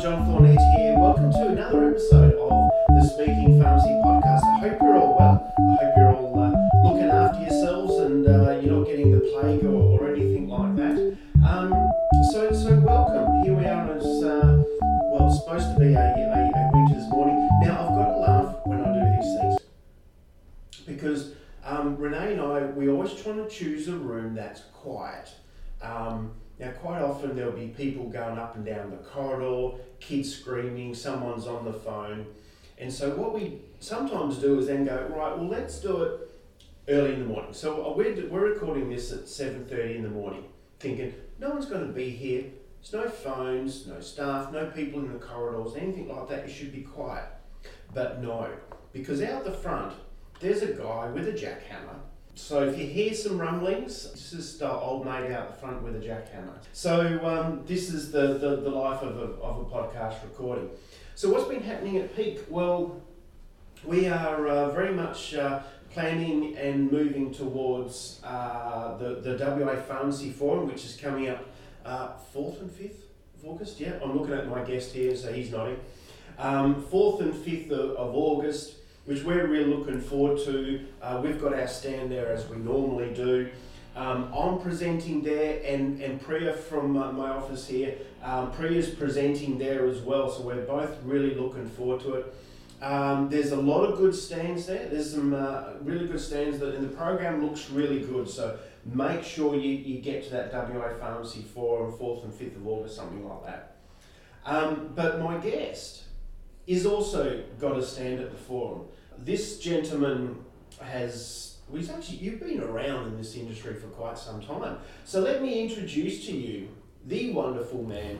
John people going up and down the corridor, kids screaming, someone's on the phone. And so, what we sometimes do is then go, right, well, let's do it early in the morning. So, we're, we're recording this at 7.30 in the morning, thinking, no one's going to be here. There's no phones, no staff, no people in the corridors, anything like that. You should be quiet. But no, because out the front, there's a guy with a jackhammer so if you hear some rumblings, just uh, old mate out the front with a jackhammer. So um, this is the, the, the life of a, of a podcast recording. So what's been happening at Peak? Well, we are uh, very much uh, planning and moving towards uh, the, the WA Pharmacy Forum, which is coming up 4th uh, and 5th of August. Yeah, I'm looking at my guest here, so he's nodding. Um, 4th and 5th of, of August which we're really looking forward to. Uh, we've got our stand there as we normally do. Um, I'm presenting there, and, and Priya from uh, my office here, um, Priya's presenting there as well, so we're both really looking forward to it. Um, there's a lot of good stands there. There's some uh, really good stands, that, and the program looks really good. So make sure you, you get to that WA Pharmacy Forum, 4th and 5th of August, something like that. Um, but my guest is also got a stand at the forum this gentleman has well, he's actually you've been around in this industry for quite some time. So let me introduce to you the wonderful man,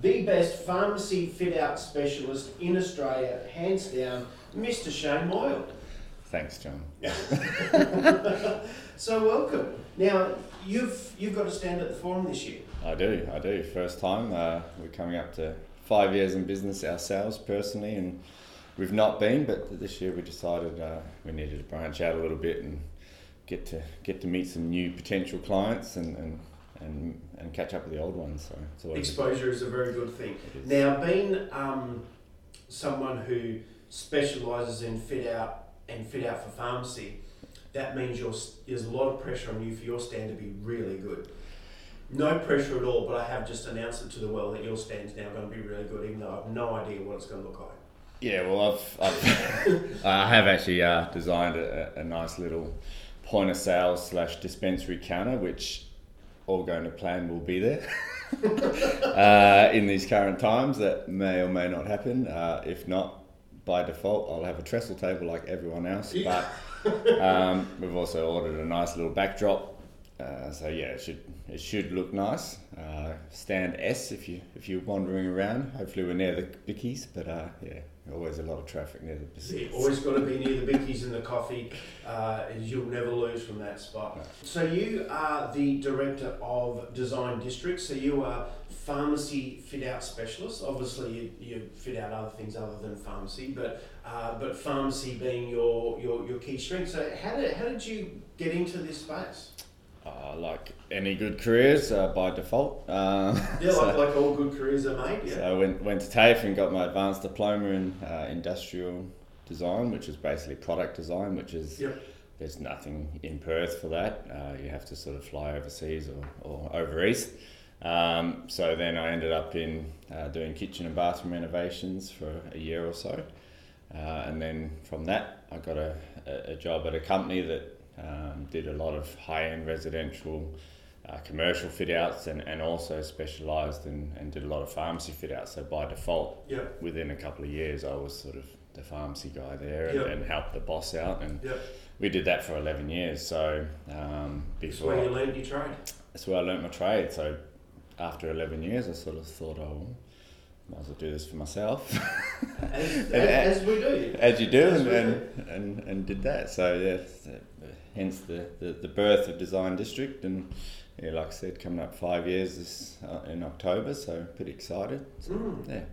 the best pharmacy fit out specialist in Australia, hands down, Mr. Shane Moyle. Thanks, John. so welcome. Now you've you've got to stand at the forum this year. I do, I do. First time. Uh, we're coming up to five years in business ourselves personally, and we've not been, but this year we decided uh, we needed to branch out a little bit and get to get to meet some new potential clients and, and and, and catch up with the old ones. So exposure is a very good thing. Now, being um, someone who specialises in fit out and fit out for pharmacy, that means you're, there's a lot of pressure on you for your stand to be really good. No pressure at all, but I have just announced it to the world that your stand's now going to be really good, even though I have no idea what it's going to look like. Yeah, well, I've, I've I have actually uh, designed a, a, nice little point of sale slash dispensary counter, which all going to plan will be there. uh, in these current times, that may or may not happen. Uh, if not, by default, I'll have a trestle table like everyone else. But um, we've also ordered a nice little backdrop uh, so yeah, it should it should look nice. Uh, stand S if you if you're wandering around. Hopefully we're near the bickies, but uh, yeah, always a lot of traffic near the Pacific. Always got to be near the bickies and the coffee. Uh, you'll never lose from that spot. No. So you are the director of Design District. So you are pharmacy fit out specialist. Obviously, you, you fit out other things other than pharmacy, but uh, but pharmacy being your, your your key strength. So how did how did you get into this space? Uh, like any good careers uh, by default. Uh, yeah, so, like, like all good careers are made. Yeah. So I went, went to TAFE and got my advanced diploma in uh, industrial design, which is basically product design, which is yep. there's nothing in Perth for that. Uh, you have to sort of fly overseas or, or over east. Um, so then I ended up in uh, doing kitchen and bathroom renovations for a year or so. and then from that, I got a, a job at a company that um, did a lot of high end residential, uh, commercial fit outs, and, and also specialised in, and did a lot of pharmacy fit outs. So by default, yep. within a couple of years, I was sort of the pharmacy guy there and, yep. and helped the boss out. And yep. we did that for 11 years. So um, before. That's where you learned your trade. That's where I learned my trade. So after 11 years, I sort of thought, oh, might as well do this for myself. as, as, as, we do. As you do, as and, and, and, and, did that. So, yeah, hence the, the, the birth of Design District. And yeah, like I said, coming up five years this, uh, in October, so pretty excited. So, mm. Yeah.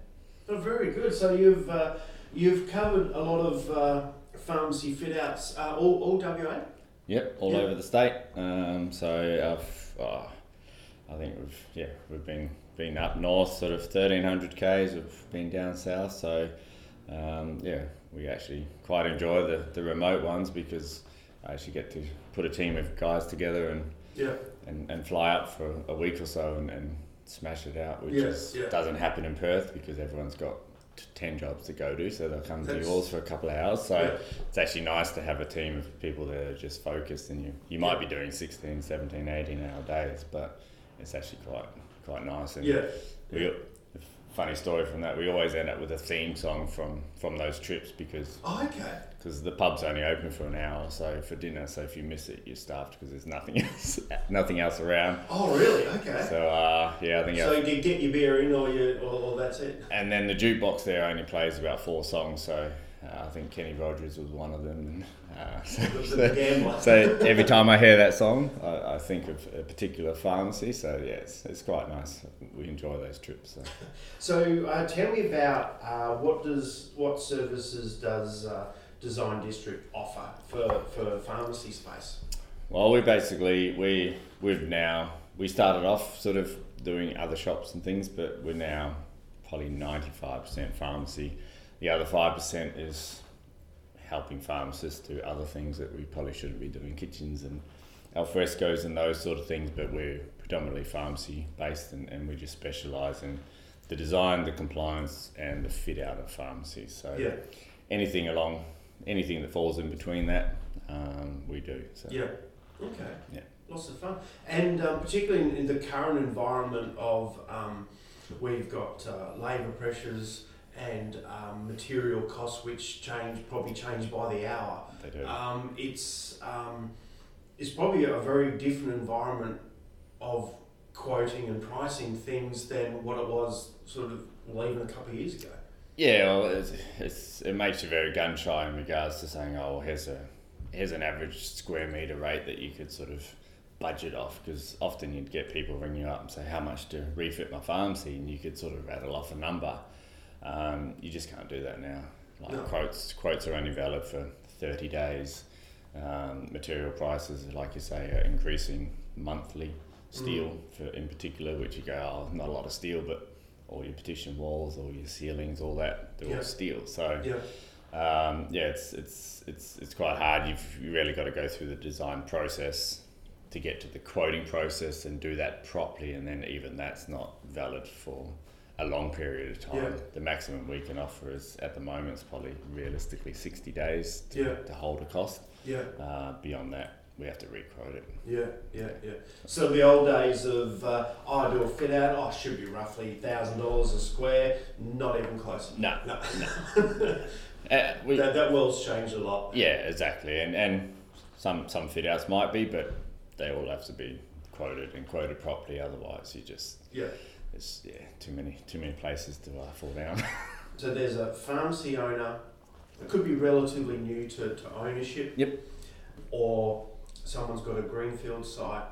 Oh, very good. So you've uh, you've covered a lot of uh, pharmacy fit outs, uh, all, all WA? Yep, all yep. over the state. Um, so I've, oh, I think we've yeah we've been been up north, sort of 1300 k's. We've been down south, so um, yeah, we actually quite enjoy the, the remote ones because I actually get to put a team of guys together and Yeah. and, and fly up for a week or so and, and smash it out, which Yeah, is, yeah. doesn't happen in Perth because everyone's got t- 10 jobs to go to, so they'll come to That's- yours for a couple of hours. So Yeah. it's actually nice to have a team of people that are just focused and you, you might be doing 16, 17, 18 hour days, but it's actually quite quite nice. And Yeah. we, funny story from that, we always end up with a theme song from, from those trips because Oh, okay. because the pub's only open for an hour or so for dinner. So if you miss it, you're stuffed because there's nothing else, nothing else around. Oh, really? Okay. So uh, yeah, I think. So I, you get your beer in, or you, or, or that's it. and then the jukebox there only plays about four songs. So uh, I think Kenny Rogers was one of them. And, uh, so, the so every time I hear that song, I, I think of a particular pharmacy. So yeah, it's, it's quite nice. We enjoy those trips. So. So uh, tell me about uh, what does what services does uh, Design District offer for, for pharmacy space? Well, we basically we we've now we started off sort of doing other shops and things, but we're now probably ninety five percent pharmacy. The other five percent is helping pharmacists do other things that we probably shouldn't be doing, kitchens and alfrescos and those sort of things. But we're predominantly pharmacy based, and, and we just specialise in the design, the compliance, and the fit out of pharmacies. So Yeah, anything along anything that falls in between that, um, we do. So. yeah, okay. Yeah. Lots of fun, and um, particularly in, in the current environment of um, where you've got uh, labour pressures and um, material costs, which change probably change by the hour. They do. Um, it's um, it's probably a very different environment of quoting and pricing things than what it was sort of well, even a couple of years ago. Yeah, well, it's, it's, it makes you very gun shy in regards to saying, oh, well, here's a here's an average square meter rate that you could sort of budget off because often you'd get people ring you up and say how much to refit my farm pharmacy and you could sort of rattle off a number. Um, you just can't do that now. Like No. quotes quotes are only valid for thirty days. Um, material prices, like you say, are increasing monthly. Steel, for in particular, which you go, oh, not a lot of steel, but all your partition walls, all your ceilings, all that, they're Yeah. all steel. So Yeah, um, yeah, it's it's it's it's quite hard. You've you really got to go through the design process to get to the quoting process and do that properly, and then even that's not valid for a long period of time. Yeah. The maximum we can offer is at the moment is probably realistically sixty days to, Yeah. to hold a cost. yeah, Uh, beyond that, we have to requote it. yeah, yeah, yeah. So the old days of uh, oh, I do a fit out, oh, should be roughly thousand dollars a square, not even close. No, No, uh, we, that, that world's changed a lot. Yeah, exactly. And and some some fit outs might be, but they all have to be quoted and quoted properly. Otherwise, you just Yeah. It's yeah too many too many places to uh, fall down. So there's a pharmacy owner that could be relatively new to, to ownership. Yep. Or someone's got a greenfield site.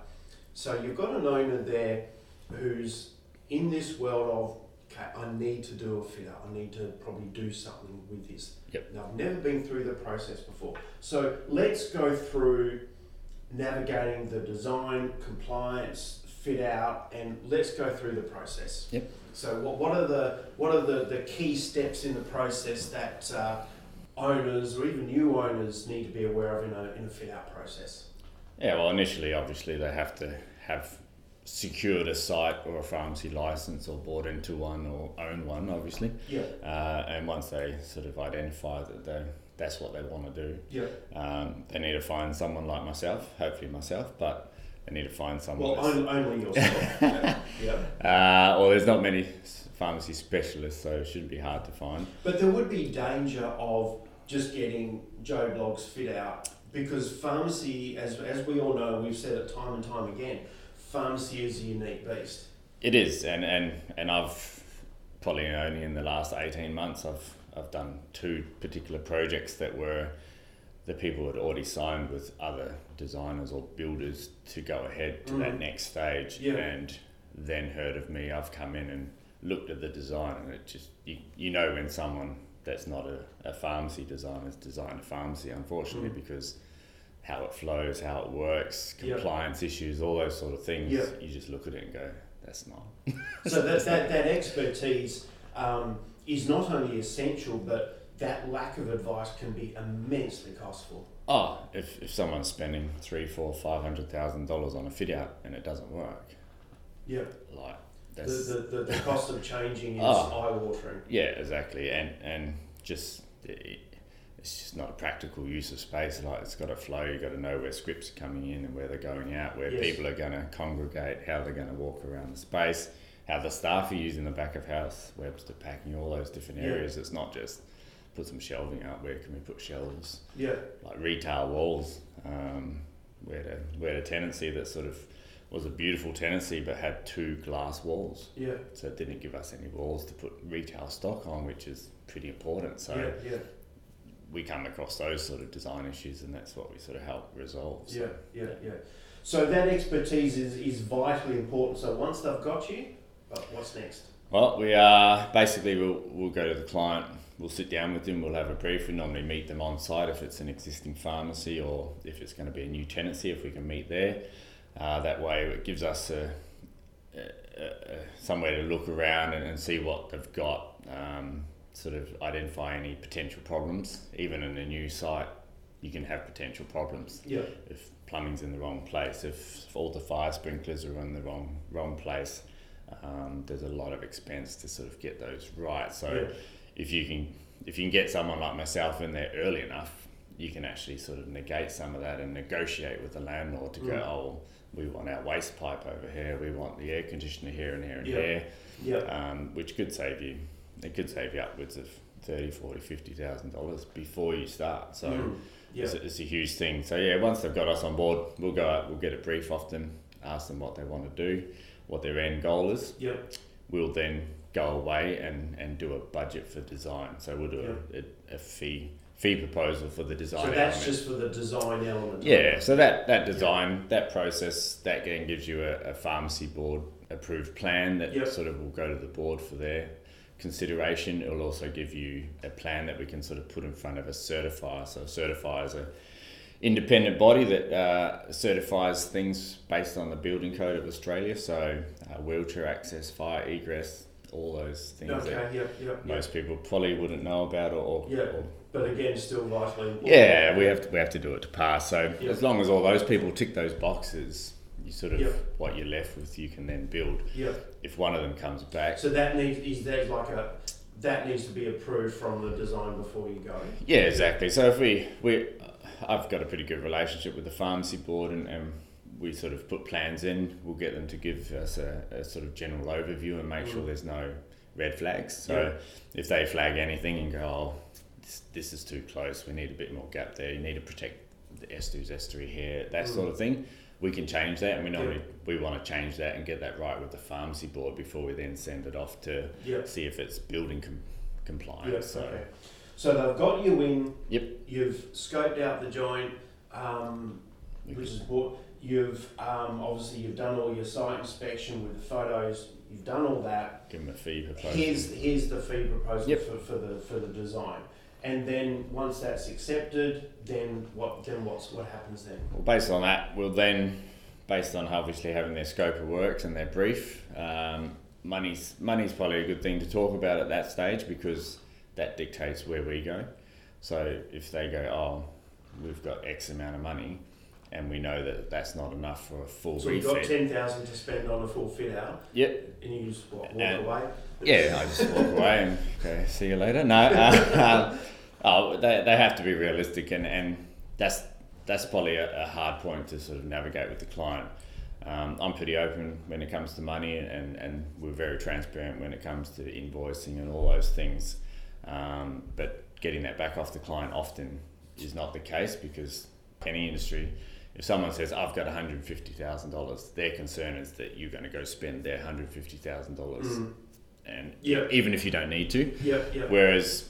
So you've got an owner there who's in this world of, okay, I need to do a fit out. I need to probably do something with this. Yep. Now, I've never been through the process before. So let's go through navigating the design, compliance, fit out, and let's go through the process. Yep. So what, what are the what are the, the key steps in the process that uh, owners or even new owners need to be aware of in a, in a fit out process? yeah, well, initially, obviously, they have to have secured a site or a pharmacy license or bought into one or own one, obviously. Yeah, Uh, and once they sort of identify that they that's what they want to do, yeah. um, they need to find someone like myself, hopefully myself, but they need to find someone. Well, only, only yourself. yeah. yeah. Uh, well, there's not many pharmacy specialists, so it shouldn't be hard to find. But there would be danger of just getting Joe Bloggs fit out because pharmacy, as, as we all know, we've said it time and time again, pharmacy is a unique beast. It is, and, and, and I've probably only in the last 18 months I've, I've done two particular projects that were the people had already signed with other designers or builders to go ahead to that Mhm. next stage Yeah. and then heard of me. I've come in and looked at the design and it just, you, you know when someone that's not a, a pharmacy designer has designed a pharmacy, unfortunately, Mm. because how it flows, how it works, Yeah. compliance issues, all those sort of things, Yeah. you just look at it and go, that's not. So that, that, that expertise um, is not only essential, but that lack of advice can be immensely costful. Oh, if, if someone's spending three, four, five hundred thousand dollars on a fit out and it doesn't work, Yeah. like The, that's the, the, the cost of changing is ah. Oh. eye watering. yeah, exactly, and and just it, it's just not a practical use of space. Like it's got to flow. You've got to know where scripts are coming in and where they're going out, where Yes. people are going to congregate, how they're going to walk around the space, how the staff are using the back of house, Webster packing, all those different Yeah. areas. It's not just put some shelving up. Where can we put shelves? Yeah. like retail walls. Um, we had a we had a tenancy that sort of was a beautiful tenancy, but had two glass walls, Yeah. so it didn't give us any walls to put retail stock on, which is pretty important. So yeah. Yeah. we come across those sort of design issues, and that's what we sort of help resolve. So. Yeah. Yeah. Yeah. So that expertise is, is vitally important. So once they've got you, what's next? Well, we are basically we'll we'll go to the client. We'll sit down with them. We'll have a brief. We normally meet them on site if it's an existing pharmacy or if it's going to be a new tenancy. If we can meet there, uh, that way it gives us a, a, a, somewhere to look around and, and see what they've got. Um, sort of identify any potential problems. Even in a new site, you can have potential problems Yeah. if plumbing's in the wrong place, if, if all the fire sprinklers are in the wrong wrong place, um, there's a lot of expense to sort of get those right. So Yeah. If you can if you can get someone like myself in there early enough, you can actually sort of negate some of that and negotiate with the landlord to go, Mm. oh, we want our waste pipe over here, we want the air conditioner here and here and Yeah. here, Yeah. um, which could save you, it could save you upwards of 30, 40, 50,000 dollars before you start. So Mm. Yeah. it's, a, it's a huge thing. So yeah, once they've got us on board, we'll go out, we'll get a brief off them, ask them what they want to do, what their end goal is. Yeah. We'll then go away and, and do a budget for design. So we'll do a, a, a fee fee proposal for the design. So that's element. just for the design element. Yeah, so that, that design, that process, that then gives you a, a pharmacy board approved plan that Yep. sort of will go to the board for their consideration. It will also give you a plan that we can sort of put in front of a certifier. So a certifier is a independent body that uh, certifies things based on the building code of Australia. So uh, wheelchair access, fire egress, all those things that Okay. Yeah. Yeah. yeah. most people probably wouldn't know about or, or, Yeah. or But again, still vitally important. yeah, we have to we have to do it to pass. So Yeah. as long as all those people tick those boxes, you sort of Yeah. what you're left with, you can then build. Yeah. If one of them comes back, So that needs is that like a that needs to be approved from the design before you go. yeah, exactly. So if we we, I've got a pretty good relationship with the pharmacy board, and, and we sort of put plans in. We'll get them to give us a, a sort of general overview and make sure Mm. there's no red flags. So Yeah. if they flag anything and go, oh, this, this is too close, we need a bit more gap there. You need to protect the S3s, S3 here, that Mm. sort of thing. We can change that, and we normally we want to change that and get that right with the pharmacy board before we then send it off to Yeah. see if it's building com- compliant. Yeah. so Okay. So they've got you in. Yep. You've scoped out the joint, um, which is what you've um, obviously you've done all your site inspection with the photos. You've done all that. give them a fee proposal. Here's here's the fee proposal Yep. for, for the for the design. And then once that's accepted, then what then what's what happens then? Well, based on that, we'll then, based on obviously having their scope of works and their brief, um, money's money's probably a good thing to talk about at that stage because that dictates where we go. So if they go, oh, we've got X amount of money, and we know that that's not enough for a full So you've got ten thousand to spend on a full fit out, Yep. and you just what, walk And- away. Yeah, I just walk away and okay, see you later. No, uh, um, oh, they, they have to be realistic, and, and that's that's probably a, a hard point to sort of navigate with the client. Um, I'm pretty open when it comes to money, and, and we're very transparent when it comes to invoicing and all those things. Um, but getting that back off the client often is not the case because any industry, if someone says I've got $150,000, their concern is that you're going to go spend their $150,000 Mm. and Yeah. even if you don't need to. Yep, yep. Whereas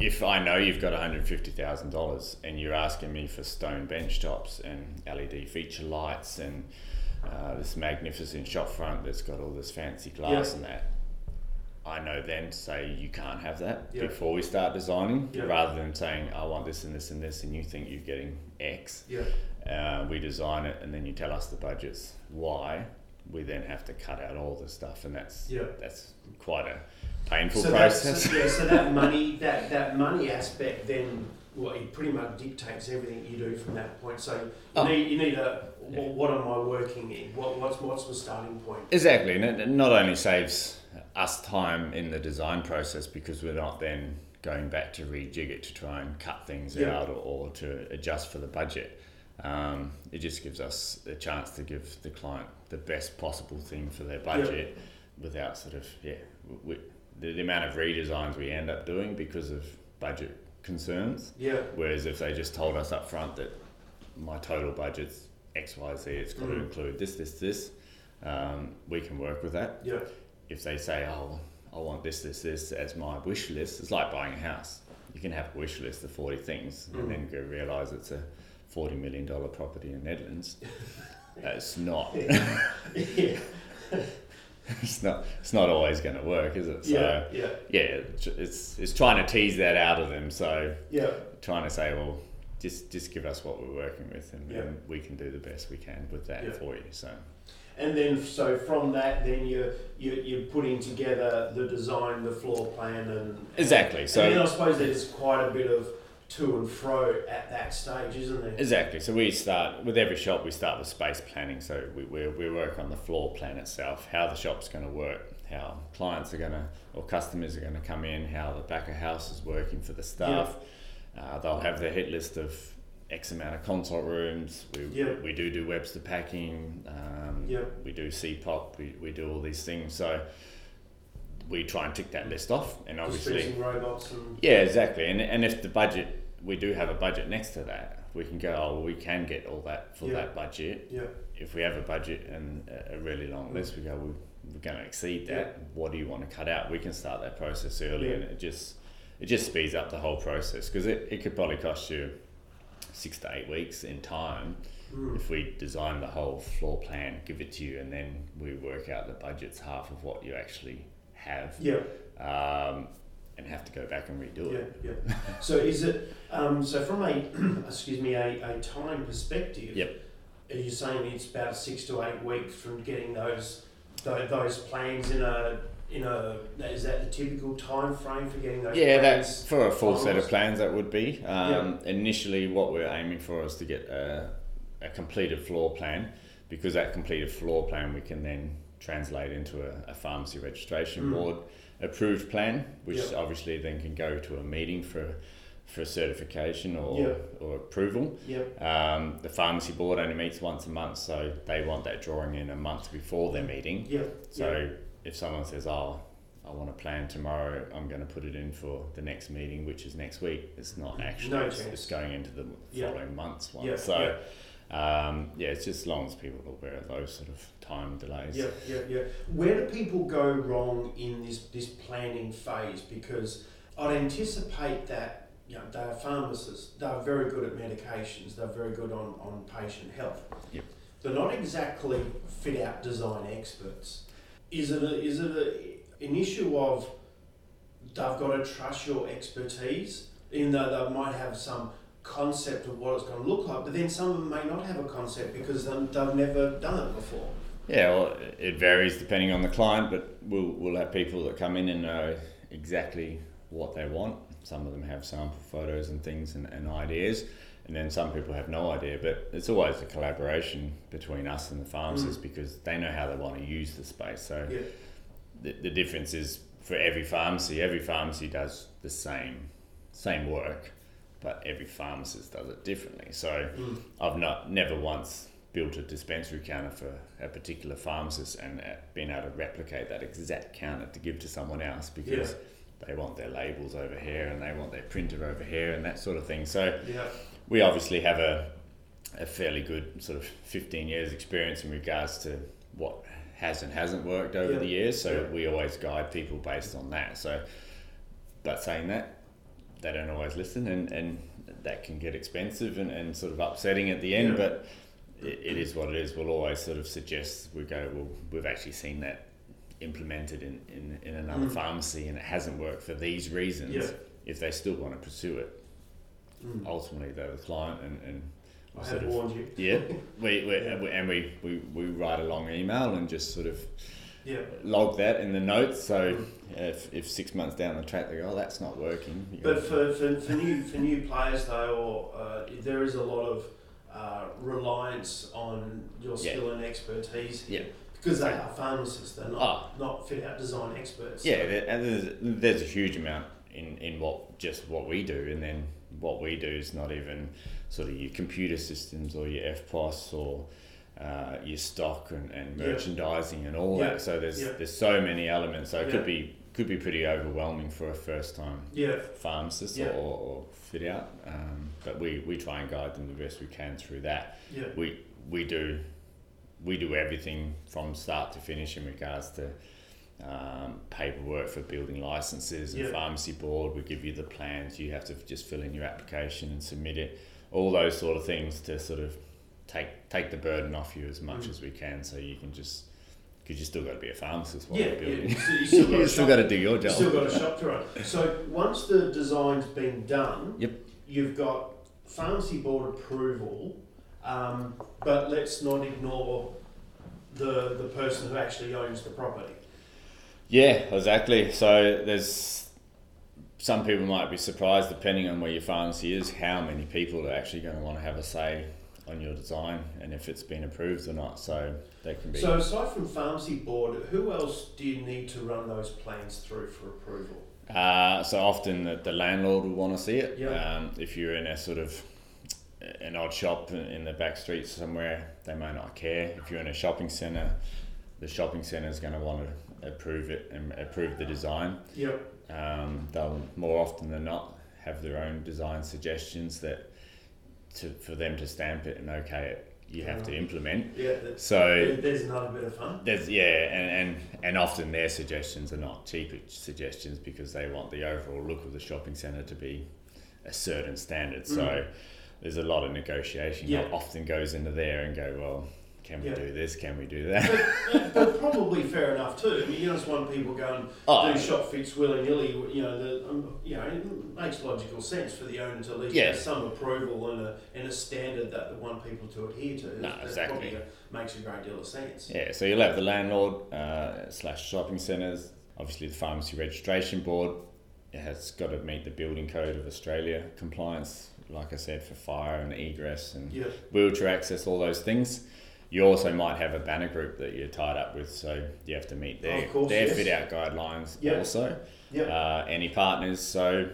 if I know you've got $150,000 and you're asking me for stone bench tops and LED feature lights and uh, this magnificent shop front that's got all this fancy glass and that, I know then to say you can't have that Yeah. before we start designing Yeah. rather than saying I want this and this and this and you think you're getting X. Yeah. Uh, we design it and then you tell us the budgets. Why? we then have to cut out all the stuff, and that's Yeah. that's quite a painful So process. so, yeah, so that money that that money aspect then well, it pretty much dictates everything you do from that point. So you Oh. need you need a Yeah. what, what am I working in? What what's what's the starting point? Exactly, and it not only saves us time in the design process because we're not then going back to rejig it to try and cut things Yeah. out or, or to adjust for the budget. Um, it just gives us a chance to give the client the best possible thing for their budget without sort of yeah we, the, the amount of redesigns we end up doing because of budget concerns. Yeah, Whereas if they just told us up front that my total budget's X, Y, Z, it's got to Mm. include this, this, this, um, we can work with that. yeah, If they say, oh, I want this, this, this as my wish list, it's like buying a house. You can have a wish list of 40 things Mm. and then go realise it's a $40 million property in Nedlands. It's not. yeah, It's not. It's not always going to work, is it? So yeah, yeah, yeah, it's it's it's trying to tease that out of them. So yeah. trying to say, well, just just give us what we're working with, and, Yeah. and we can do the best we can with that Yeah. for you. So And then so from that, then you you you're putting together the design, the floor plan, and exactly. and So then I suppose there's quite a bit of to and fro at that stage, isn't there? exactly. So we start with every shop. We start with space planning. So we we, we work on the floor plan itself, how the shop's going to work, how clients are going to or customers are going to come in, how the back of house is working for the staff. Uh, they'll have their hit list of X amount of consult rooms. We, Yeah. we do do Webster packing. Um, Yeah. We do CPAP. We, we do all these things. So we try and tick that list off. And obviously, and yeah, exactly. And, and if the budget, we do have a budget next to that, we can go, oh, well, we can get all that for Yeah. that budget. yeah, If we have a budget and a- really long list, we go, well, we're going to exceed that. Yeah. What do you want to cut out? We can start that process early, and it just it just speeds up the whole process because it, it could probably cost you six to eight weeks in time mm, if we design the whole floor plan, give it to you, and then we work out the budget's half of what you actually have, yeah, um, and have to go back and redo yeah, it. yeah. So is it um, so from a excuse me a, a time perspective? Yep. Are you saying it's about six to eight weeks from getting those tho- those plans in a in a is that the typical time frame for getting those? Yeah, plans? that's for a full set of plans. That would be um, initially what we're aiming for is to get a, a completed floor plan, because that completed floor plan we can then translate into a, a pharmacy registration Mm. board approved plan, which Yeah. obviously then can go to a meeting for for certification or Yeah. or approval. Yep. Um, the pharmacy board only meets once a month, so they want that drawing in a month before their meeting. Yep. So if someone says, "Oh, I want to plan tomorrow," I'm going to put it in for the next meeting, which is next week. It's not actually. No it's, it's going into the Yeah. following month's one. Yeah, So. Um, yeah, it's just as long as people are aware of those sort of time delays. Yeah, yeah, yeah. Where do people go wrong in this, this planning phase? Because I'd anticipate that you know they're pharmacists. They're very good at medications. They're very good on, on patient health. Yep. They're not exactly fit out design experts. Is it a, is it a, an issue of they've got to trust your expertise, even though they might have some concept of what it's going to look like, but then some of them may not have a concept because they- they've never done it before. Yeah, well, it varies depending on the client, but we'll, we'll have people that come in and know exactly what they want. Some of them have sample photos and things and, and ideas, and then some people have no idea. But it's always a collaboration between us and the pharmacist because they know how they want to use the space. So Yeah. the, the difference is for every pharmacy, every pharmacy does the same same work, but every pharmacist does it differently. So Mm. I've not never once built a dispensary counter for a particular pharmacist and uh, been able to replicate that exact counter to give to someone else because they want their labels over here and they want their printer over here and that sort of thing. So Yeah. We obviously have a, a fairly good sort of 15 years experience in regards to what has and hasn't worked over Yeah. the years so Yeah. we always guide people based on that so but saying that they don't always listen and, and that can get expensive and, and sort of upsetting at the end Yeah. but it, it is what it is we'll always sort of suggest we go well we've actually seen that implemented in, in, in another Mm. pharmacy and it hasn't worked for these reasons if they still want to pursue it Mm. ultimately they're the client and, and I of- warned you. yeah, we, we, Yeah. and we, we, we write a long email and just sort of Yeah. log that in the notes. So Mm. if, if six months down the track they go, oh, that's not working. you But for, for, for new for new players though, or uh, there is a lot of uh, reliance on your Yeah. skill and expertise Yeah. here because they are pharmacists. They're not Ah. not fit out design experts. yeah, there, and there's, there's a huge amount in, in what just what we do, and then what we do is not even sort of your computer systems or your FPOS or uh, your stock and, and merchandising and all that. So there's there's so many elements. So it could be could be pretty overwhelming for a first time Yeah. pharmacist or, or fit out. Um, but we, we try and guide them the best we can through that. Yeah. We we do we do everything from start to finish in regards to um, paperwork for building licenses and Yeah. pharmacy board. We give you the plans. You have to just fill in your application and submit it. All those sort of things to sort of take take the burden off you as much Mm. as we can, so you can just because you still got to be a pharmacist while Yeah, you're building. You still, you still got still got to do your job. you still got a shop to run. So once the design's been done, Yep. you've got pharmacy board approval, um, but let's not ignore the the person who actually owns the property. Yeah, exactly. So there's some people might be surprised, depending on where your pharmacy is, how many people are actually going to want to have a say on your design and if it's been approved or not. So they can be. So aside from pharmacy board, who else do you need to run those plans through for approval? Uh, so often the, the landlord will want to see it. Yeah. Um, if you're in a sort of an odd shop in- in the back streets somewhere, they may not care. If you're in a shopping centre, the shopping centre is going to want to approve it and approve the design. Yep. Um, they'll more often than not have their own design suggestions that to, for them to stamp it and okay it, you have to implement. Yeah. So there's another bit of fun. there's yeah, and, and, and often their suggestions are not cheap suggestions because they want the overall look of the shopping centre to be a certain standard. So Mm. there's a lot of negotiation Yeah. that often goes into there and go, well, can we Yeah. do this? Can we do that? but, but probably fair enough too. I mean, you just want people going Oh, do shop fits willy nilly. You know, the, um, you know, it makes logical sense for the owner to at least Yeah. have some approval and a and a standard that they want people to adhere to. No, That exactly. probably a- makes a great deal of sense. Yeah, so you'll have the landlord uh, slash shopping centres, obviously the pharmacy registration board. It has got to meet the building code of Australia compliance, like I said, for fire and egress and Yeah. wheelchair access, all those things. You also might have a banner group that you're tied up with, so you have to meet their, Of course, their yes. fit out guidelines Yep. also. Yep. Uh, any partners, so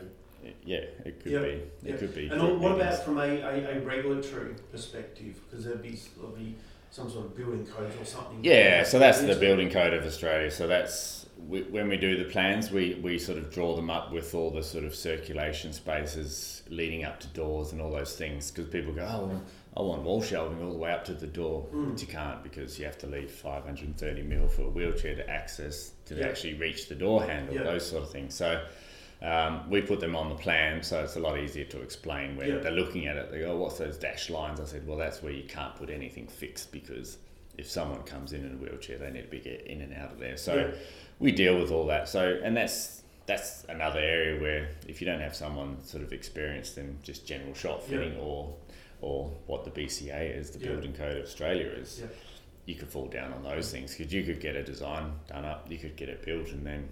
yeah, it could Yep. be. It Yep. could be. And what meetings. about from a, a, a regulatory perspective? Because there'd be, there'll be some sort of building code or something. Yeah, so that's the building code of Australia. So that's we, when we do the plans, we, we sort of draw them up with all the sort of circulation spaces leading up to doors and all those things. Because people go, oh, well, I want wall shelving all the way up to the door, Mm. but you can't because you have to leave 530 mil for a wheelchair to access to Yeah. actually reach the door handle. Yeah. Those sort of things. So. Um, we put them on the plan, so it's a lot easier to explain when Yeah. they're looking at it. They go, oh, "What's those dashed lines?" I said, "Well, that's where you can't put anything fixed because if someone comes in in a wheelchair, they need to be get in and out of there. So Yeah. we deal with all that. So and that's that's another area where if you don't have someone sort of experienced in just general shop Yeah. fitting or or what the BCA is, the Yeah. Building Code of Australia is, Yeah. you could fall down on those things because you could get a design done up, you could get it built, and then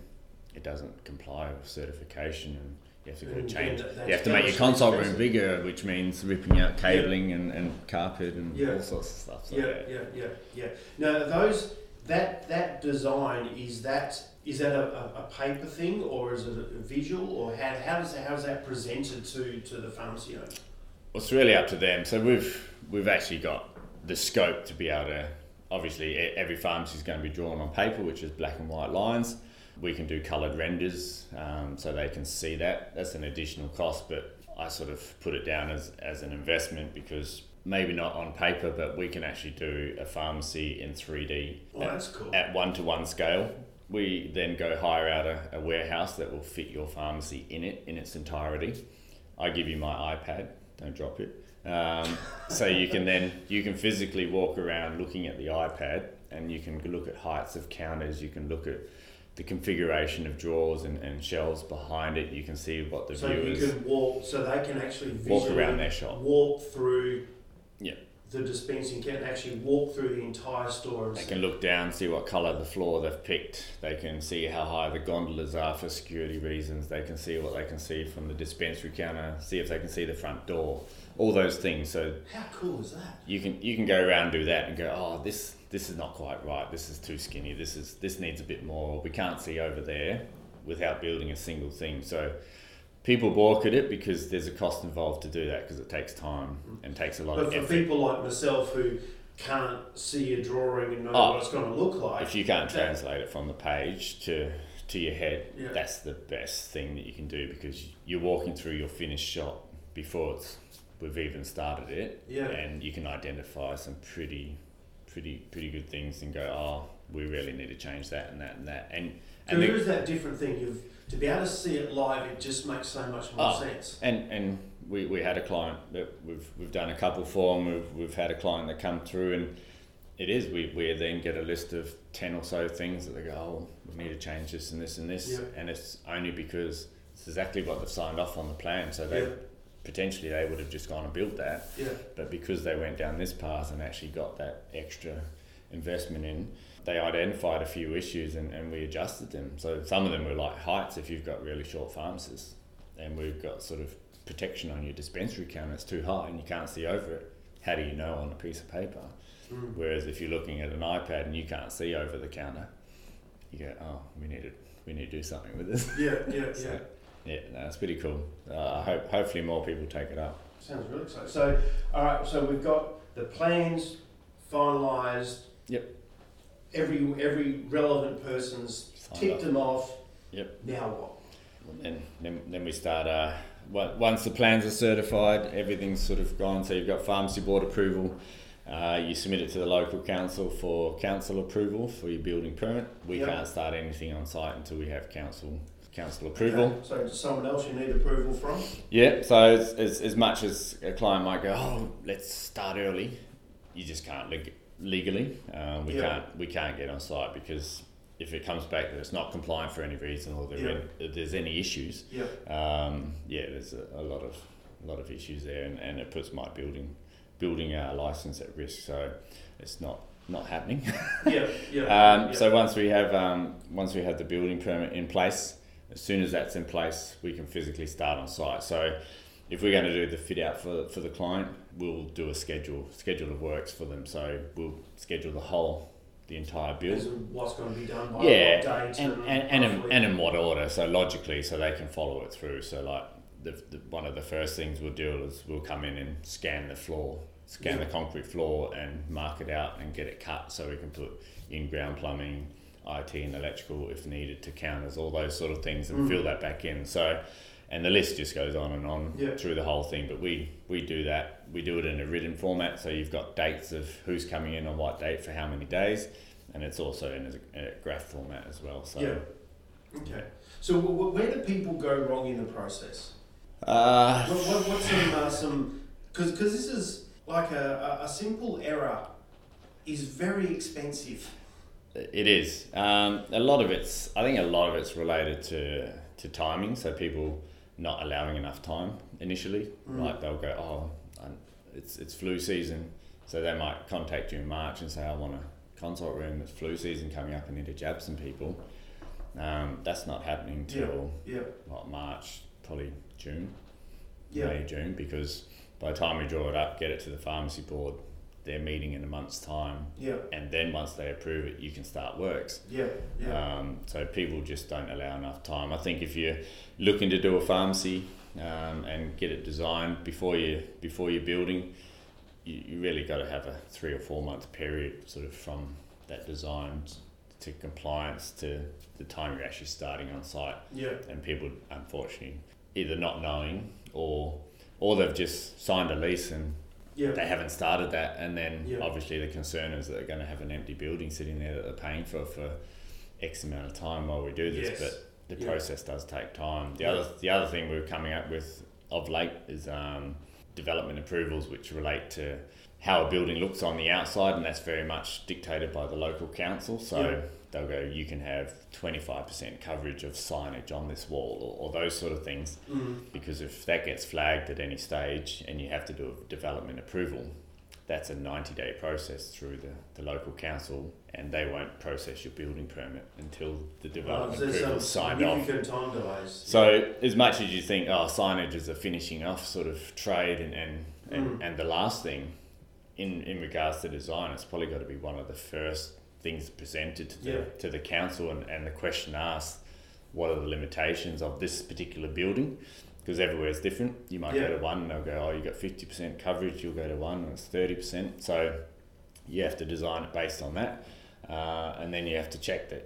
it doesn't comply with certification and. You have to go change. then that- You have to make your consult room bigger, which means ripping out cabling and, and carpet and Yeah. all sorts of stuff. So Yeah, yeah, yeah, yeah. Now those that that design is that is that a, a, a paper thing or is it a visual or how, how does how is that presented to, to the pharmacy owner? Well, it's really up to them. So we've we've actually got the scope to be able to. Obviously, every pharmacy is going to be drawn on paper, which is black and white lines. We can do coloured renders, um, so they can see that. That's an additional cost, but I sort of put it down as as an investment because maybe not on paper, but we can actually do a pharmacy in three D Oh, that's cool. at one to one scale. We then go hire out a, a warehouse that will fit your pharmacy in it in its entirety. I give you my iPad, don't drop it. Um, so you can then you can physically walk around looking at the iPad, and you can look at heights of counters. You can look at the configuration of drawers and, and shelves behind it. You can see what the So you can walk, so they can actually walk around their shop. walk through Yeah. The dispensing can actually walk through the entire store They can look down, see what colour the floor they've picked. They can see how high the gondolas are for security reasons. They can see what they can see from the dispensary counter. See if they can see the front door. All those things. So How cool is that? you can you can go around and do that and go, oh, this this is not quite right. This is too skinny. This is this needs a bit more. We can't see over there without building a single thing. So people balk at it because there's a cost involved to do that because it takes time and takes a lot But of But for effort. people like myself who can't see a drawing and know Oh. what it's going to look like, if you can't that- translate it from the page to to your head, Yeah. that's the best thing that you can do because you're walking through your finished shot before it's we've even started it, Yeah. and you can identify some pretty pretty pretty good things and go, oh, we really need to change that and that and that, and and there the- is that different thing. You've to be able to see it live. It just makes so much more Oh. sense. And and we, we had a client that we've we've done a couple for and we've we've had a client that come through and it is we, we then get a list of ten or so things that they go, Oh, we need to change this and this and this Yeah. and it's only because it's exactly what they've signed off on the plan. So they Yeah. Potentially they would have just gone and built that. Yeah. But because they went down this path and actually got that extra investment in, they identified a few issues and, and we adjusted them. So some of them were like heights if you've got really short pharmacies and we've got sort of protection on your dispensary counter, it's too high and you can't see over it. How do you know on a piece of paper? Mm. Whereas if you're looking at an iPad and you can't see over the counter, you go, oh, we need to we need to do something with this. Yeah. Yeah. Yeah. So, yeah, no, it's pretty cool. Uh, I hope hopefully more people take it up. Sounds really exciting. So, all right. So we've got the plans finalised. Yep. Every every relevant person's Signed ticked off. them off. Yep. Now what? And then, then we start. Uh, on- once the plans are certified, everything's sort of gone. So you've got pharmacy board approval. Uh, you submit it to the local council for council approval for your building permit. We Yep. can't start anything on site until we have council council approval. Okay. So does someone else you need approval from? Yeah. So as, as, as much as a client might go, oh, let's start early, you just can't leg- legally. Um, we Yeah. can't we can't get on site because if it comes back that it's not compliant for any reason or there Yeah. if there's any issues, Yeah. um, yeah, there's a, a lot of a lot of issues there, and, and it puts my building building uh, license at risk. So it's not not happening. Yeah. Yeah. um, yeah. So once we have um, once we have the building permit in place, as soon as that's in place, we can physically start on site. So if we're going to do the fit out for, for the client, we'll do a schedule schedule of works for them. So we'll schedule the whole the entire build. As what's going to be done by Yeah, what date and, and, and, in, and in what order so logically so they can follow it through so like the, the one of the first things we'll do is we'll come in and scan the floor scan Yeah. the concrete floor and mark it out and get it cut so we can put in ground plumbing IT and electrical if needed to counters all those sort of things and Mm. fill that back in so and the list just goes on and on Yeah. through the whole thing but we we do that we do it in a written format so you've got dates of who's coming in on what date for how many days and it's also in a, graph format as well. So, Yeah. Okay. So w- w- where do people go wrong in the process? uh, What, what, what's some uh, some because because this is like a, a simple error is very expensive. It is um, a lot of it's. I think a lot of it's related to to timing. So people not allowing enough time initially. Mm. Like they'll go, oh, um, it's it's flu season, so they might contact you in March and say, I want a consult room. It's flu season coming up. I need to jab some people. Um, that's not happening till Yeah. what March, probably June. Yeah. May, June, because by the time we draw it up, get it to the pharmacy board, they're meeting in a month's time, Yeah. and then once they approve it, you can start works. Yeah. Yeah. Um, so people just don't allow enough time. I think if you're looking to do a pharmacy um, and get it designed before you before you're building, you, you really got to have a three or four month period, sort of from that design to compliance to the time you're actually starting on site yeah. and people unfortunately either not knowing or or they've just signed a lease and Yeah. they haven't started that and then Yeah. obviously the concern is that they're going to have an empty building sitting there that they're paying for for x amount of time while we do this Yes. but the Yeah. process does take time the other the other thing we're coming up with of late is um, development approvals which relate to how a building looks on the outside and that's very much dictated by the local council so. They'll go you can have 25% coverage of signage on this wall or, or those sort of things Mm. because if that gets flagged at any stage and you have to do a development approval that's a 90 day process through the, the local council and they won't process your building permit until the Uh, development there's approval is signed off. time delays. So as much as you think, oh, signage is a finishing off sort of trade and, and, and, Mm. and the last thing in, in regards to design, it's probably got to be one of the first things presented to the, Yeah. to the council and, and the question asked, what are the limitations of this particular building? Because everywhere is different. You might Yeah. go to one and they'll go, oh, you got 50% coverage, you'll go to one and it's 30%. So you have to design it based on that. Uh, and then you have to check that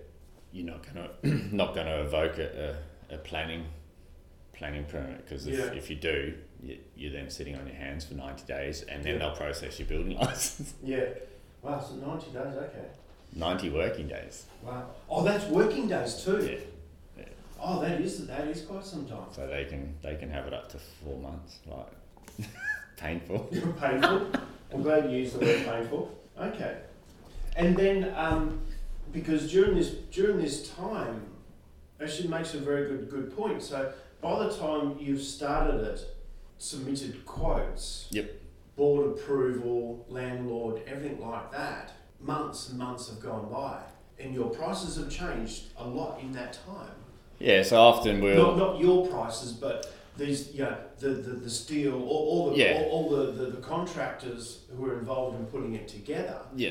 you're not gonna not gonna evoke a, a, a planning planning permit because if, Yeah. if you do, you, you're then sitting on your hands for ninety days, and then they'll process your building license. Yeah. Wow, so 90 days, okay. Ninety working days. Wow. Oh, that's working days too. Yeah. yeah. Oh, that is that is quite some time. So they can they can have it up to four months. Like painful. painful. I'm glad you used the word painful. Okay. And then, um, because during this during this time, actually makes a very good good point. So by the time you've started it, submitted quotes. Yep. Board approval, landlord, everything like that. Months and months have gone by, and your prices have changed a lot in that time. Yeah. So often we'll Not, not your prices, but these, you know, the, the, the steel, all, all the, Yeah. all, all the, the, the contractors who are involved in putting it together. yeah.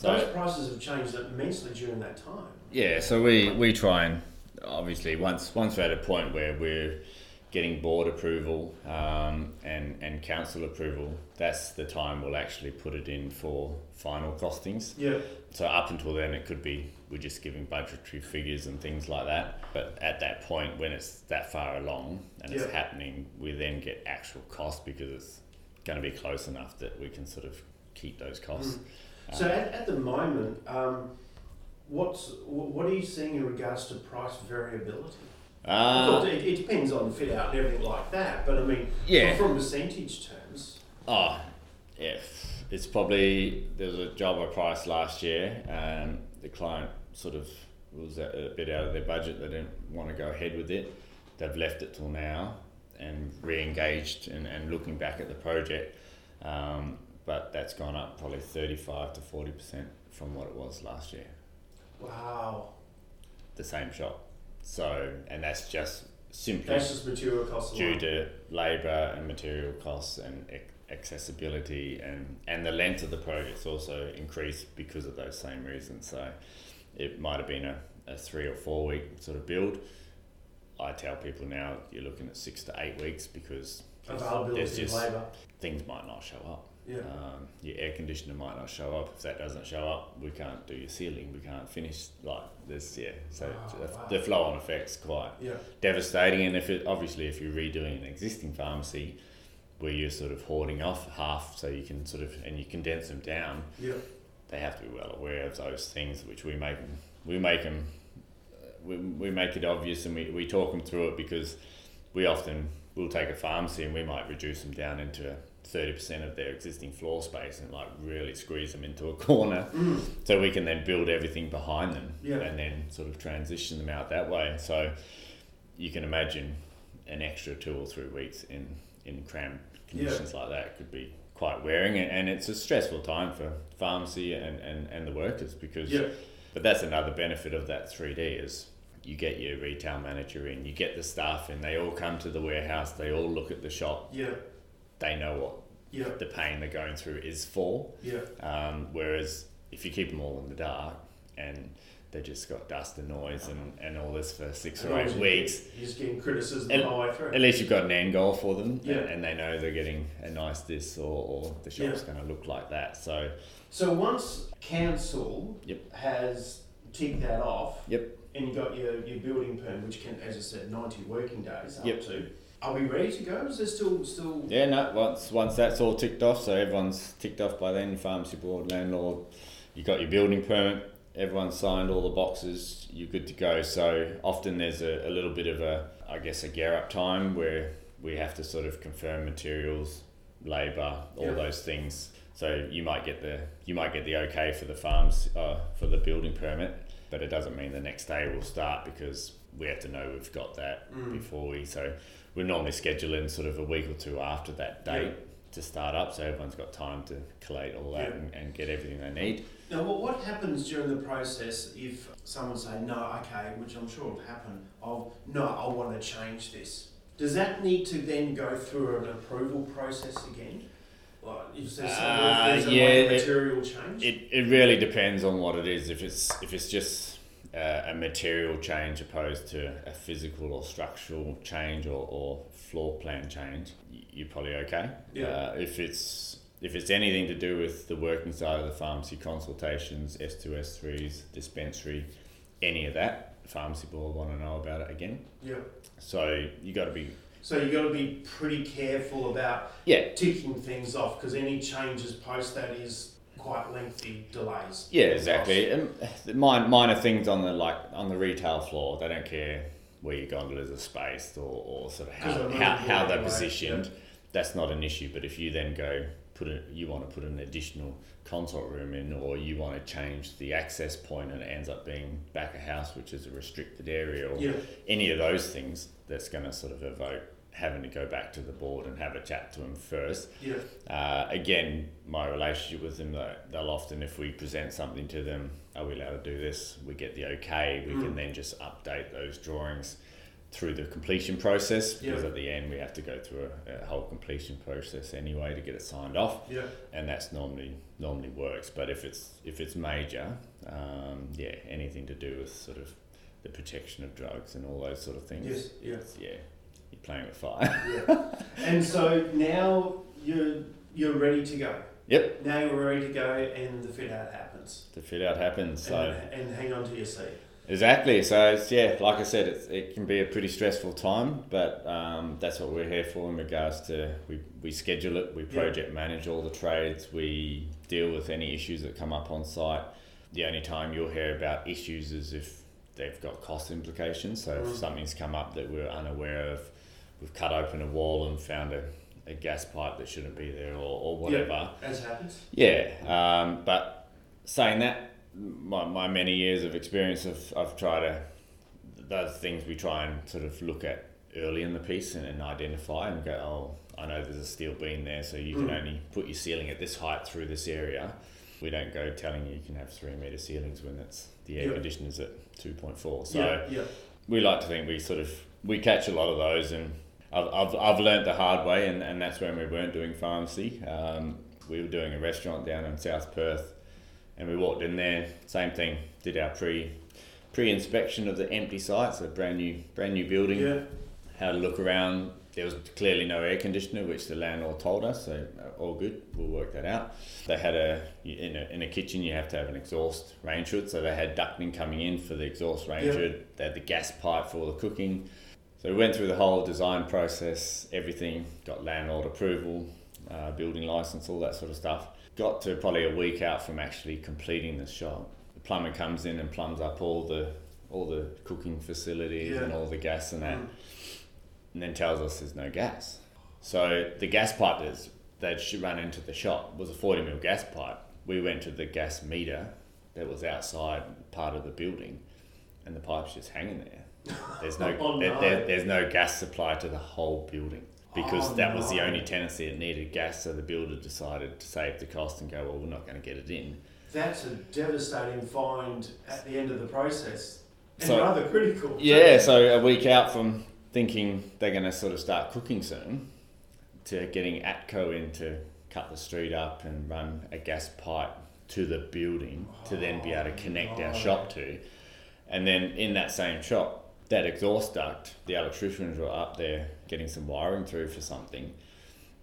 Those prices have changed immensely during that time. yeah. So we we try and obviously once once we're at a point where we're getting board approval um, and and council approval, that's the time we'll actually put it in for final costings. Yeah, So up until then, it could be we're just giving budgetary figures and things like that. But at that point, when it's that far along and it's happening, we then get actual cost because it's going to be close enough that we can sort of keep those costs. Mm. So at, at the moment, um, what's what are you seeing in regards to price variability? Uh, it, it depends on the fit out and everything like that. But I mean, Yeah. from, percentage terms, oh, yeah. It's probably there was a job I priced last year, and the client sort of was a, bit out of their budget. They didn't want to go ahead with it. They've left it till now and re-engaged and, and looking back at the project. Um, but that's gone up probably 35 to 40% from what it was last year. wow, The same shop. So, and that's just simply that's just material costs. due to labour and material costs and accessibility and, and the length of the project's also increased because of those same reasons. So it might have been a, a three or four week sort of build. I tell people now you're looking at six to eight weeks because availability of labour. things might not show up. Yeah. Um, your air conditioner might not show up. If that doesn't show up, we can't do your ceiling. We can't finish like this. Yeah. So oh, the, wow. the flow-on effect's quite yeah. devastating. And if it, obviously if you're redoing an existing pharmacy, where you're sort of hoarding off half, so you can sort of and you condense them down. Yeah. They have to be well aware of those things, which we make them. We make them. We, we make it obvious, and we, we talk them through it because we often will take a pharmacy and we might reduce them down into a 30% of their existing floor space and like really squeeze them into a corner mm. so we can then build everything behind them yeah. and then sort of transition them out that way so you can imagine an extra two or three weeks in in cramped conditions yeah. like that could be quite wearing and it's a stressful time for pharmacy and and, and the workers because yeah. but that's another benefit of that 3d is you get your retail manager in, you get the staff in, they all come to the warehouse, they all look at the shop. Yeah they know what Yeah. the pain they're going through is for. Yeah. Um, whereas if you keep them all in the dark and they just got dust and noise and, and all this for six or eight weeks, You're just getting criticism And- the whole way through. at least you've got an end goal for them Yeah. and, and they know they're getting a nice this or, or the shop's going to look like that. So, So once council Yep. has ticked that off, Yep. and you got your, your building permit, which can, as I said, ninety working days up Yep. to. Are we ready to go? Is there still still? yeah, no, once, once that's all ticked off, so everyone's ticked off by then, pharmacy board, landlord, you got your building permit, everyone's signed all the boxes, you're good to go. So often there's a, a little bit of a, I guess, a gear up time where we have to sort of confirm materials, labour, all Yeah. those things. So you might get the you might get the okay for the farms uh, for the building permit, but it doesn't mean the next day we'll start because we have to know we've got that Mm. before we. So we normally schedule in sort of a week or two after that date to start up, so everyone's got time to collate all that Yeah. and, and get everything they need. Now, what, what happens during the process if someone say no, okay, which I'm sure will happen? I'll no, I want to change this. Does that need to then go through an approval process again? Like if there's, some, Uh, if there's a, yeah, a it- material change? It, it really depends on what it is. If it's if it's just uh, a material change opposed to a physical or structural change or, or floor plan change, you're probably okay. Yeah. Uh, if it's if it's anything to do with the working side of the pharmacy, consultations, S2, S3s, dispensary, any of that, pharmacy board want to know about it again. yeah. So you got to be So you got to be pretty careful about yeah ticking things off because any changes post that is quite lengthy delays. Yeah, exactly. And minor, minor things on the like on the retail floor, they don't care where your gondolas are spaced or, or sort of how, they're how, how they're positioned. That's not an issue. But if you then go put a, you want to put an additional consult room in, or you want to change the access point and it ends up being back of house, which is a restricted area, or Yeah. any of those things, that's going to sort of evoke having to go back to the board and have a chat to them first. Yeah. Uh, again, my relationship with them, they- they'll often, if we present something to them, are we allowed to do this? We get the okay, we can Mm. then just update those drawings through the completion process because Yeah. at the end we have to go through a, a whole completion process anyway to get it signed off Yeah. and that's normally normally works but if it's if it's major um, yeah anything to do with sort of the protection of drugs and all those sort of things Yes. Yeah. yeah playing with fire Yeah. and so now you're you're ready to go. Yep. Now you're ready to go, and the fit out happens. the fit out happens so and, and hang on to your seat. Exactly. So it's yeah, like I said, it's, it can be a pretty stressful time, but um, that's what we're here for in regards to we, we schedule it, we Yeah. project manage all the trades, we deal with any issues that come up on site. The only time you'll hear about issues is if they've got cost implications. So Mm. if something's come up that we're unaware of, we've cut open a wall and found a, a gas pipe that shouldn't be there or, or whatever. As happens. Yeah, um, but saying that, my, my many years of experience, I've, I've tried to, those things we try and sort of look at early in the piece and, and identify and go, oh, I know there's a steel beam there, so you can Mm. only put your ceiling at this height through this area. We don't go telling you you can have three metre ceilings when it's the air Yeah. conditioner's at 2.4. So yeah. Yeah. we like to think we sort of we catch a lot of those and I've, I've, I've learnt the hard way and, and that's when we weren't doing pharmacy. Um, we were doing a restaurant down in South Perth and we walked in there. Same thing did our pre pre inspection of the empty site so brand new brand new building. Yeah. had a look around. There was clearly no air conditioner which the landlord told us so uh, all good. We'll work that out. They had a in a, in a kitchen you have to have an exhaust range hood so they had ducting coming in for the exhaust range Yeah. hood. They had the gas pipe for all the cooking so we went through the whole design process everything got landlord approval uh, building license all that sort of stuff got to probably a week out from actually completing the shop the plumber comes in and plumbs up all the all the cooking facilities Yeah. and all the gas and that Mm. and then tells us there's no gas. So the gas pipe that's that should run into the shop was a 40 mil gas pipe. We went to the gas meter that was outside part of the building, and the pipe's just hanging there. There's no, Oh, no. there- there's no gas supply to the whole building because Oh, that was the only tenancy that needed gas. So the builder decided to save the cost and go, well, we're not going to get it in. That's a devastating find at the end of the process, and So- rather critical. Yeah, so a week out from thinking they're going to sort of start cooking soon to getting ATCO in to cut the street up and run a gas pipe to the building to then be able to connect our Oh, shop to. And then in that same shop, that exhaust duct, the electricians were up there getting some wiring through for something.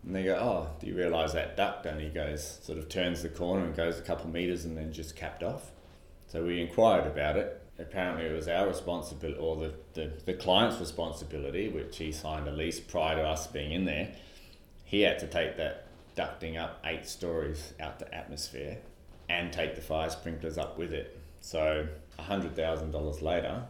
And they go, Oh, do you realise that duct only goes, sort of turns the corner and goes a couple metres and then just capped off? So we inquired about it. Apparently, it was our responsibility or the, the, the client's responsibility, which he signed a lease prior to us being in there. He had to take that ducting up eight stories out to atmosphere and take the fire sprinklers up with it. So $100,000 later,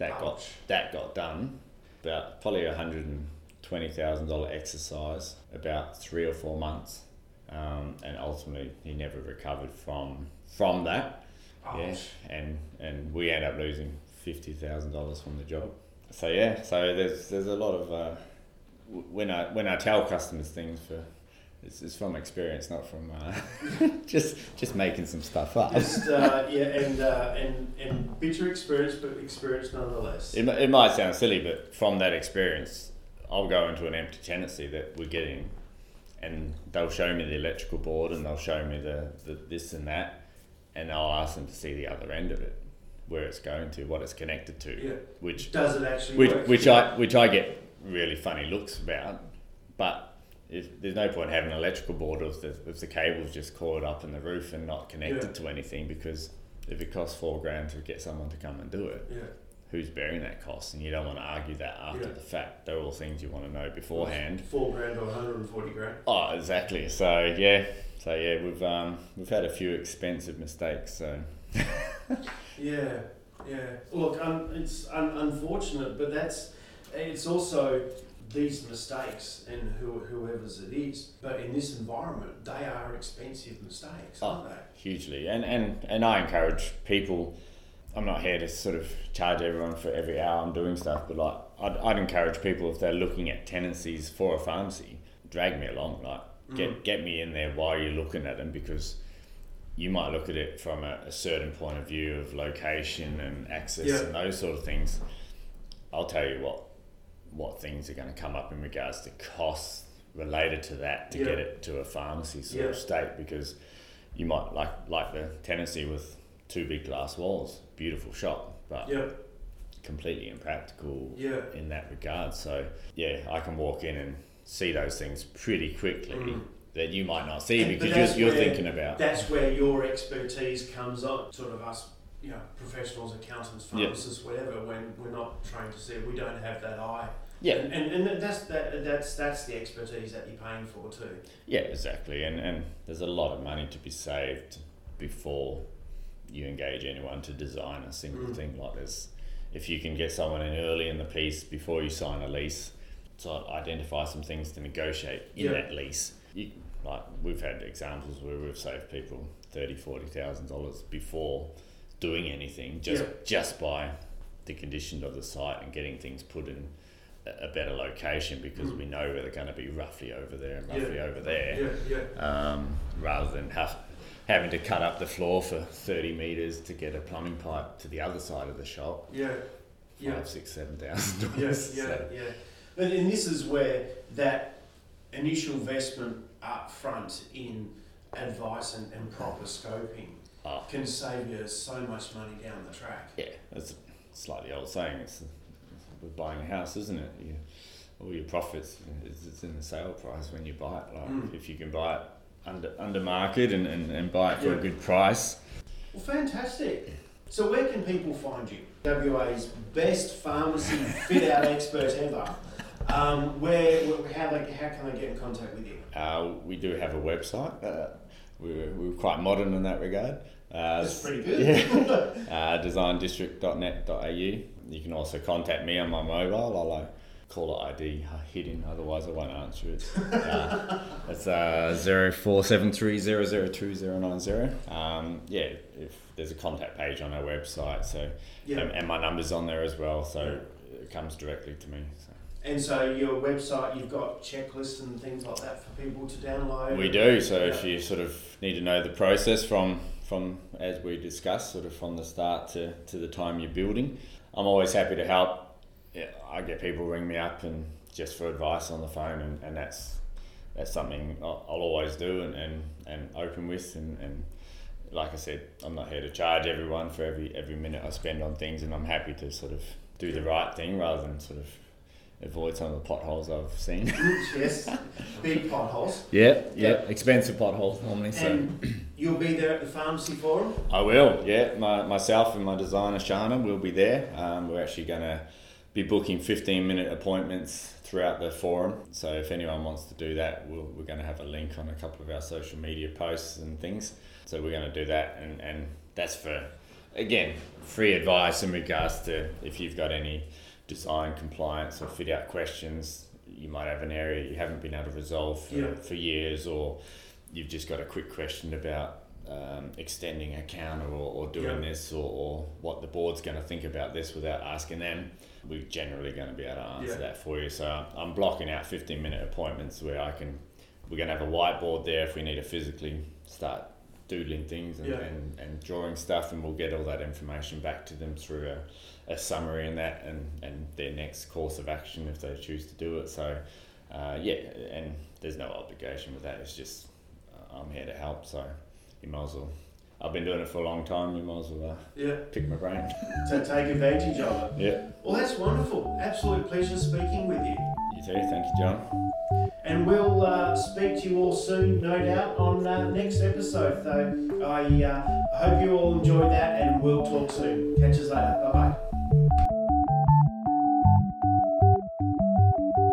that got that got done. About probably a hundred and twenty thousand dollar exercise, about three or four months, um, and ultimately he never recovered from from that. Yeah, and and we end up losing fifty thousand dollars from the job. So yeah, so there's there's a lot of uh, when I when I tell customers things for it's, it's from experience, not from uh, just just making some stuff up. Just uh, yeah, and uh, and and bitter experience, but experience nonetheless. It, it might sound silly, but from that experience, I'll go into an empty tenancy that we're getting, and they'll show me the electrical board and they'll show me the, the this and that, and I'll ask them to see the other end of it, where it's going to, what it's connected to, Yeah. which Does it actually which work? which I which I get really funny looks about, but. If, there's no point having an electrical board if the, if the cable's just coiled up in the roof and not connected Yeah. to anything because if it costs four grand to get someone to come and do it, Yeah. who's bearing that cost, and you don't want to argue that after Yeah. the fact. They're all things you want to know beforehand. Four grand or 140 grand. Oh, exactly. So yeah, so yeah, we've um, we've had a few expensive mistakes. So Yeah, yeah. Look, um, it's un- unfortunate, but that's it's also these mistakes and who, whoever's it is. But in this environment, they are expensive mistakes, oh, aren't they? hugely, and and and I encourage people. I'm not here to sort of charge everyone for every hour I'm doing stuff, but like I'd, I'd encourage people if they're looking at tenancies for a pharmacy, drag me along. Like get mm. get me in there while you're looking at them because you might look at it from a, a certain point of view of location and access Yeah. and those sort of things. I'll tell you what what things are going to come up in regards to costs related to that to Yeah. get it to a pharmacy sort Yeah. of state because you might like like the tenancy with two big glass walls, beautiful shop, but Yeah, completely impractical yeah. in that regard. So yeah, I can walk in and see those things pretty quickly Mm. that you might not see because you're, you're where- thinking about. That's where your expertise comes on. Sort of us, you know, professionals, accountants, Yeah. pharmacists, whatever. When we're not trained to see we don't have that eye. yeah, And, and, and that's that, that's that's the expertise that you're paying for too. yeah, exactly. And and there's a lot of money to be saved before you engage anyone to design a single Mm. thing like this. If you can get someone in early in the piece before you sign a lease, to identify some things to negotiate in Yeah. that lease. You, like we've had examples where we've saved people thirty, forty thousand dollars before doing anything just Yeah. just by the condition of the site and getting things put in a, better location because Mm. we know where they're going to be roughly over there and Yeah. roughly over there Yeah, yeah. um, rather than have, having to cut up the floor for 30 metres to get a plumbing pipe to the other side of the shop. Yeah, yeah. Five, six, seven thousand dollars. Yes, yeah, So, yeah. But and this is where that initial investment up front in advice and, and proper scoping Can save you so much money down the track. yeah, it's like the old saying. It's, with buying a house, isn't it? You, all your profits is it's in the sale price when you buy it. Like Mm. if you can buy it under under market and, and, and buy it for Yeah. a good price. Well, fantastic. So where can people find you? WA's best pharmacy fit out expert ever. Um, where, how, they, how can they get in contact with you? Uh, we do have a website. Uh, we're, we're quite modern in that regard. Uh, That's pretty good. Yeah. uh, designdistrict.net.au. You can also contact me on my mobile. I'll uh, call it ID hidden, otherwise I won't answer it. Uh, it's uh, 0473002090. Um, yeah, if there's a contact page on our website, so Yeah. and, and my number's on there as well, so it comes directly to me. So. And so your website, you've got checklists and things like that for people to download. We do. So if you sort of need to know the process from from as we discussed, sort of from the start to, to the time you're building, I'm always happy to help. Yeah, I get people ring me up and just for advice on the phone, and, and that's that's something I'll, I'll always do and, and, and open with and, and like I said, I'm not here to charge everyone for every every minute I spend on things, and I'm happy to sort of do the right thing rather than sort of avoid some of the potholes I've seen. yes, big potholes. Yeah, yeah, expensive potholes normally. So And you'll be there at the pharmacy forum. I will. Yeah, my, myself and my designer Shana will be there. Um, we're actually going to be booking fifteen minute appointments throughout the forum. So if anyone wants to do that, we'll, we're going to have a link on a couple of our social media posts and things. So we're going to do that, and and that's for again free advice in regards to if you've got any design compliance or fit out questions. You might have an area you haven't been able to resolve for, Yeah. for years, or you've just got a quick question about um, extending a counter or, or doing Yeah. this or, or what the board's going to think about this without asking them, we're generally going to be able to answer Yeah. that for you. So I'm blocking out 15 minute appointments where I can we're going to have a whiteboard there if we need to physically start doodling things and, Yeah. and, and drawing stuff, and we'll get all that information back to them through a, a summary in that, and, and their next course of action if they choose to do it. So, uh, yeah, and there's no obligation with that. It's just uh, I'm here to help, so you might as well. I've been doing it for a long time. You might as well uh, Yeah. pick my brain. To take advantage of it. yeah. Well, that's wonderful. Absolute pleasure speaking with you. You too. Thank you, John. And we'll uh, speak to you all soon, no doubt, on uh, next episode. So I uh, hope you all enjoyed that, and we'll talk soon. Catch us later. Bye bye.